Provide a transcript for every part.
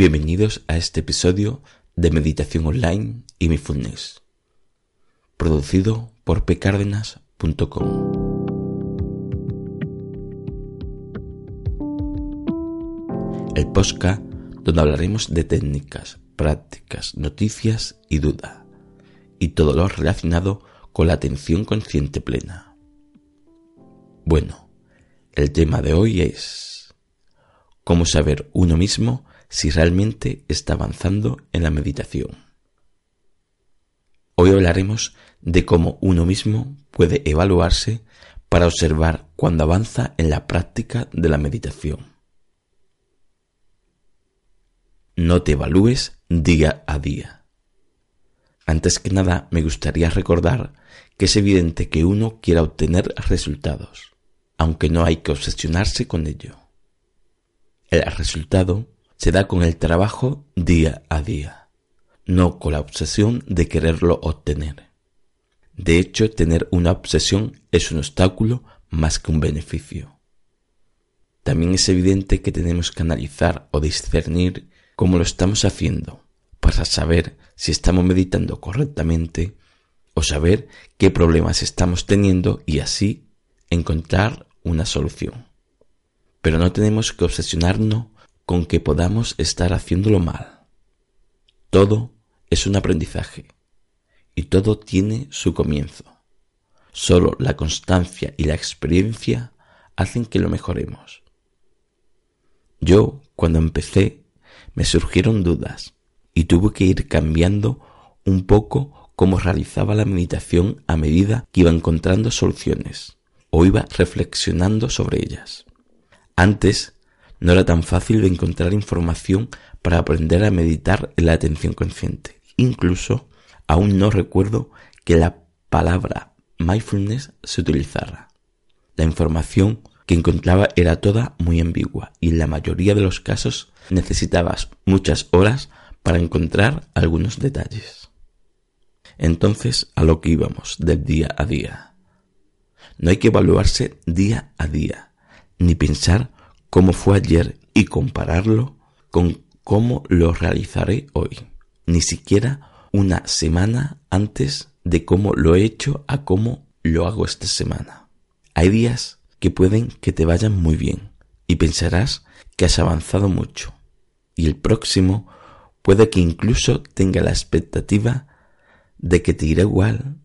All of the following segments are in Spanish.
Bienvenidos a este episodio de Meditación Online y Mindfulness, producido por pcardenas.com. El podcast donde hablaremos de técnicas, prácticas, noticias y duda, y todo lo relacionado con la atención consciente plena. Bueno, el tema de hoy es cómo saber uno mismo si realmente está avanzando en la meditación. Hoy hablaremos de cómo uno mismo puede evaluarse para observar cuando avanza en la práctica de la meditación. No te evalúes día a día. Antes que nada, me gustaría recordar que es evidente que uno quiera obtener resultados, aunque no hay que obsesionarse con ello. El resultado se da con el trabajo día a día, no con la obsesión de quererlo obtener. De hecho, tener una obsesión es un obstáculo más que un beneficio. También es evidente que tenemos que analizar o discernir cómo lo estamos haciendo para saber si estamos meditando correctamente o saber qué problemas estamos teniendo y así encontrar una solución. Pero no tenemos que obsesionarnos con que podamos estar haciéndolo mal. Todo es un aprendizaje y todo tiene su comienzo. Solo la constancia y la experiencia hacen que lo mejoremos. Yo, cuando empecé, me surgieron dudas y tuve que ir cambiando un poco cómo realizaba la meditación a medida que iba encontrando soluciones o iba reflexionando sobre ellas. Antes no era tan fácil de encontrar información para aprender a meditar en la atención consciente. Incluso aún no recuerdo que la palabra mindfulness se utilizara. La información que encontraba era toda muy ambigua y en la mayoría de los casos necesitabas muchas horas para encontrar algunos detalles. Entonces, a lo que íbamos del día a día. No hay que evaluarse día a día, ni pensar cómo fue ayer y compararlo con cómo lo realizaré hoy. Ni siquiera una semana antes de cómo lo he hecho a cómo lo hago esta semana. Hay días que pueden que te vayan muy bien y pensarás que has avanzado mucho. Y el próximo puede que incluso tenga la expectativa de que te irá igual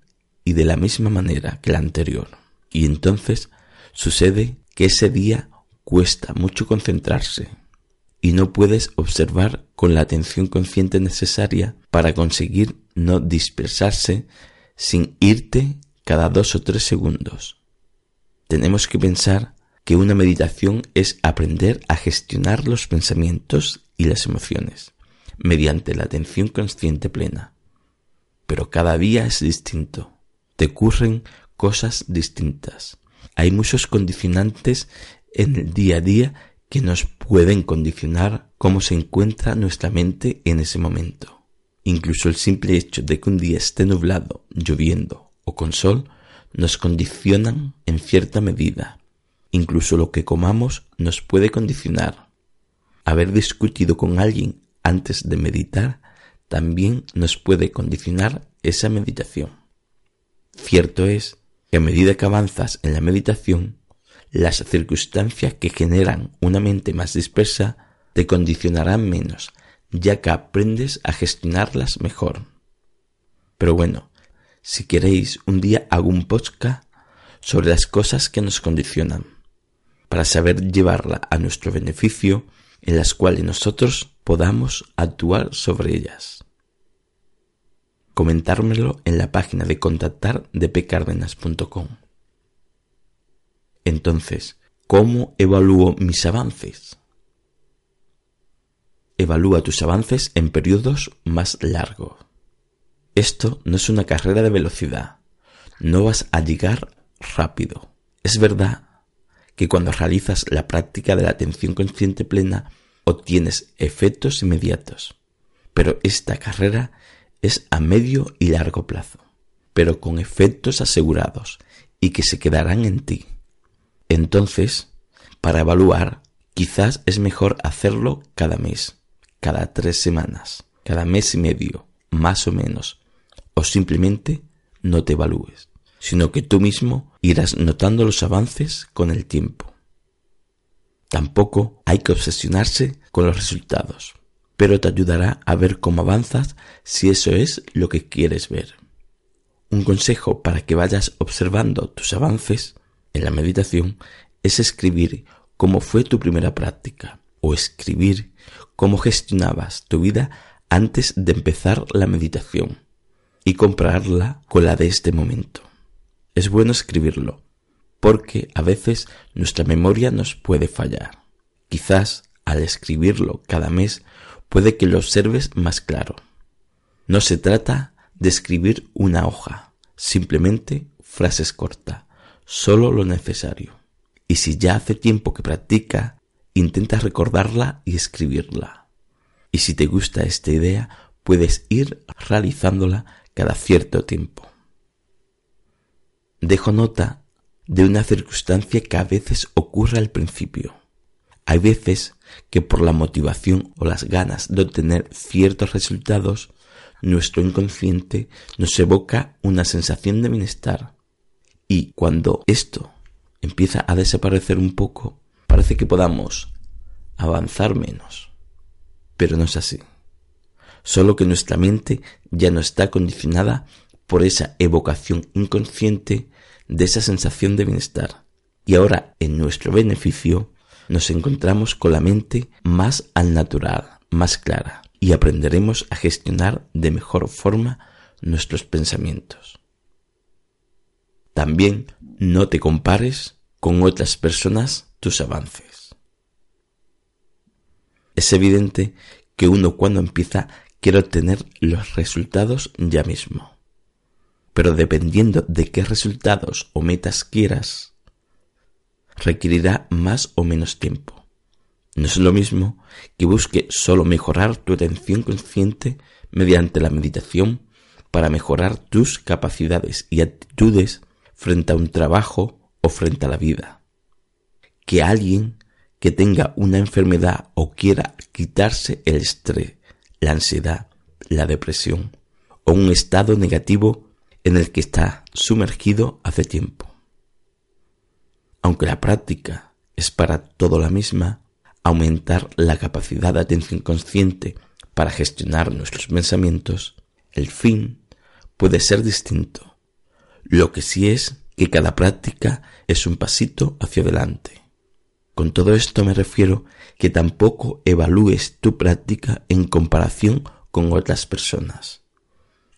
y de la misma manera que la anterior. Y entonces sucede que ese día cuesta mucho concentrarse y no puedes observar con la atención consciente necesaria para conseguir no dispersarse sin irte cada dos o tres segundos. Tenemos que pensar que una meditación es aprender a gestionar los pensamientos y las emociones mediante la atención consciente plena. Pero cada día es distinto. Te ocurren cosas distintas. Hay muchos condicionantes en el día a día que nos pueden condicionar cómo se encuentra nuestra mente en ese momento. Incluso el simple hecho de que un día esté nublado, lloviendo o con sol nos condicionan en cierta medida. Incluso lo que comamos nos puede condicionar. Haber discutido con alguien antes de meditar también nos puede condicionar esa meditación. Cierto es que a medida que avanzas en la meditación, las circunstancias que generan una mente más dispersa te condicionarán menos, ya que aprendes a gestionarlas mejor. Pero bueno, si queréis, un día hago un podcast sobre las cosas que nos condicionan, para saber llevarla a nuestro beneficio, en las cuales nosotros podamos actuar sobre ellas. Comentármelo en la página de contactar de pcardenas.com. Entonces, ¿cómo evalúo mis avances? Evalúa tus avances en periodos más largos. Esto no es una carrera de velocidad. No vas a llegar rápido. Es verdad que cuando realizas la práctica de la atención consciente plena obtienes efectos inmediatos. Pero esta carrera es a medio y largo plazo, pero con efectos asegurados y que se quedarán en ti. Entonces, para evaluar, quizás es mejor hacerlo cada mes, cada tres semanas, cada mes y medio, más o menos, o simplemente no te evalúes, sino que tú mismo irás notando los avances con el tiempo. Tampoco hay que obsesionarse con los resultados, pero te ayudará a ver cómo avanzas si eso es lo que quieres ver. Un consejo para que vayas observando tus avances en la meditación es escribir cómo fue tu primera práctica o escribir cómo gestionabas tu vida antes de empezar la meditación y compararla con la de este momento. Es bueno escribirlo, porque a veces nuestra memoria nos puede fallar. Quizás al escribirlo cada mes puede que lo observes más claro. No se trata de escribir una hoja, simplemente frases cortas, solo lo necesario. Y si ya hace tiempo que practica, intenta recordarla y escribirla. Y si te gusta esta idea, puedes ir realizándola cada cierto tiempo. Dejo nota de una circunstancia que a veces ocurre al principio. Hay veces que por la motivación o las ganas de obtener ciertos resultados, nuestro inconsciente nos evoca una sensación de bienestar. Y cuando esto empieza a desaparecer un poco, parece que podamos avanzar menos. Pero no es así solo que nuestra mente ya no está condicionada por esa evocación inconsciente de esa sensación de bienestar. Y ahora, en nuestro beneficio, nos encontramos con la mente más al natural, más clara, y aprenderemos a gestionar de mejor forma nuestros pensamientos. También no te compares con otras personas tus avances. Es evidente que uno cuando empieza quiero obtener los resultados ya mismo. Pero dependiendo de qué resultados o metas quieras, requerirá más o menos tiempo. No es lo mismo que busque solo mejorar tu atención consciente mediante la meditación para mejorar tus capacidades y actitudes frente a un trabajo o frente a la vida. Que alguien que tenga una enfermedad o quiera quitarse el estrés la ansiedad, la depresión o un estado negativo en el que está sumergido hace tiempo. Aunque la práctica es para todo la misma, aumentar la capacidad de atención consciente para gestionar nuestros pensamientos, el fin puede ser distinto. Lo que sí es que cada práctica es un pasito hacia adelante. Con todo esto me refiero que tampoco evalúes tu práctica en comparación con otras personas.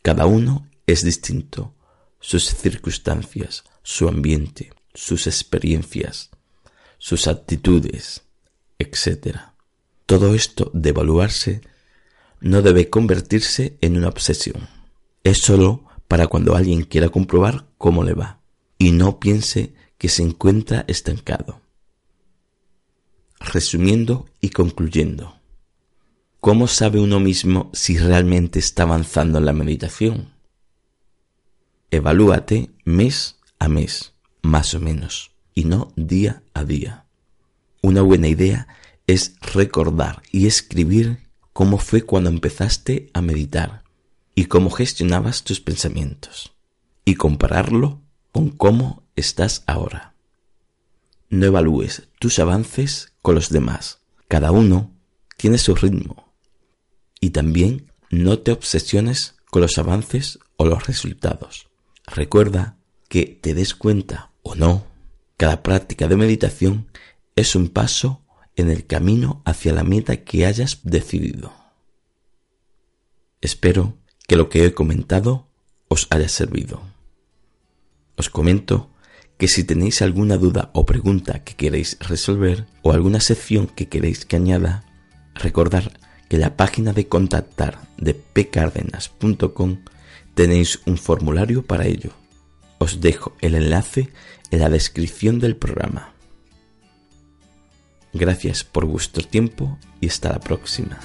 Cada uno es distinto, sus circunstancias, su ambiente, sus experiencias, sus actitudes, etc. Todo esto de evaluarse no debe convertirse en una obsesión. Es solo para cuando alguien quiera comprobar cómo le va y no piense que se encuentra estancado. Resumiendo y concluyendo, ¿cómo sabe uno mismo si realmente está avanzando en la meditación? Evalúate mes a mes, más o menos, y no día a día. Una buena idea es recordar y escribir cómo fue cuando empezaste a meditar y cómo gestionabas tus pensamientos y compararlo con cómo estás ahora. No evalúes tus avances con los demás. Cada uno tiene su ritmo. Y también no te obsesiones con los avances o los resultados. Recuerda que te des cuenta o no, cada práctica de meditación es un paso en el camino hacia la meta que hayas decidido. Espero que lo que he comentado os haya servido. Os comento que si tenéis alguna duda o pregunta que queréis resolver o alguna sección que queréis que añada, recordad que en la página de contactar de pcardenas.com tenéis un formulario para ello. Os dejo el enlace en la descripción del programa. Gracias por vuestro tiempo y hasta la próxima.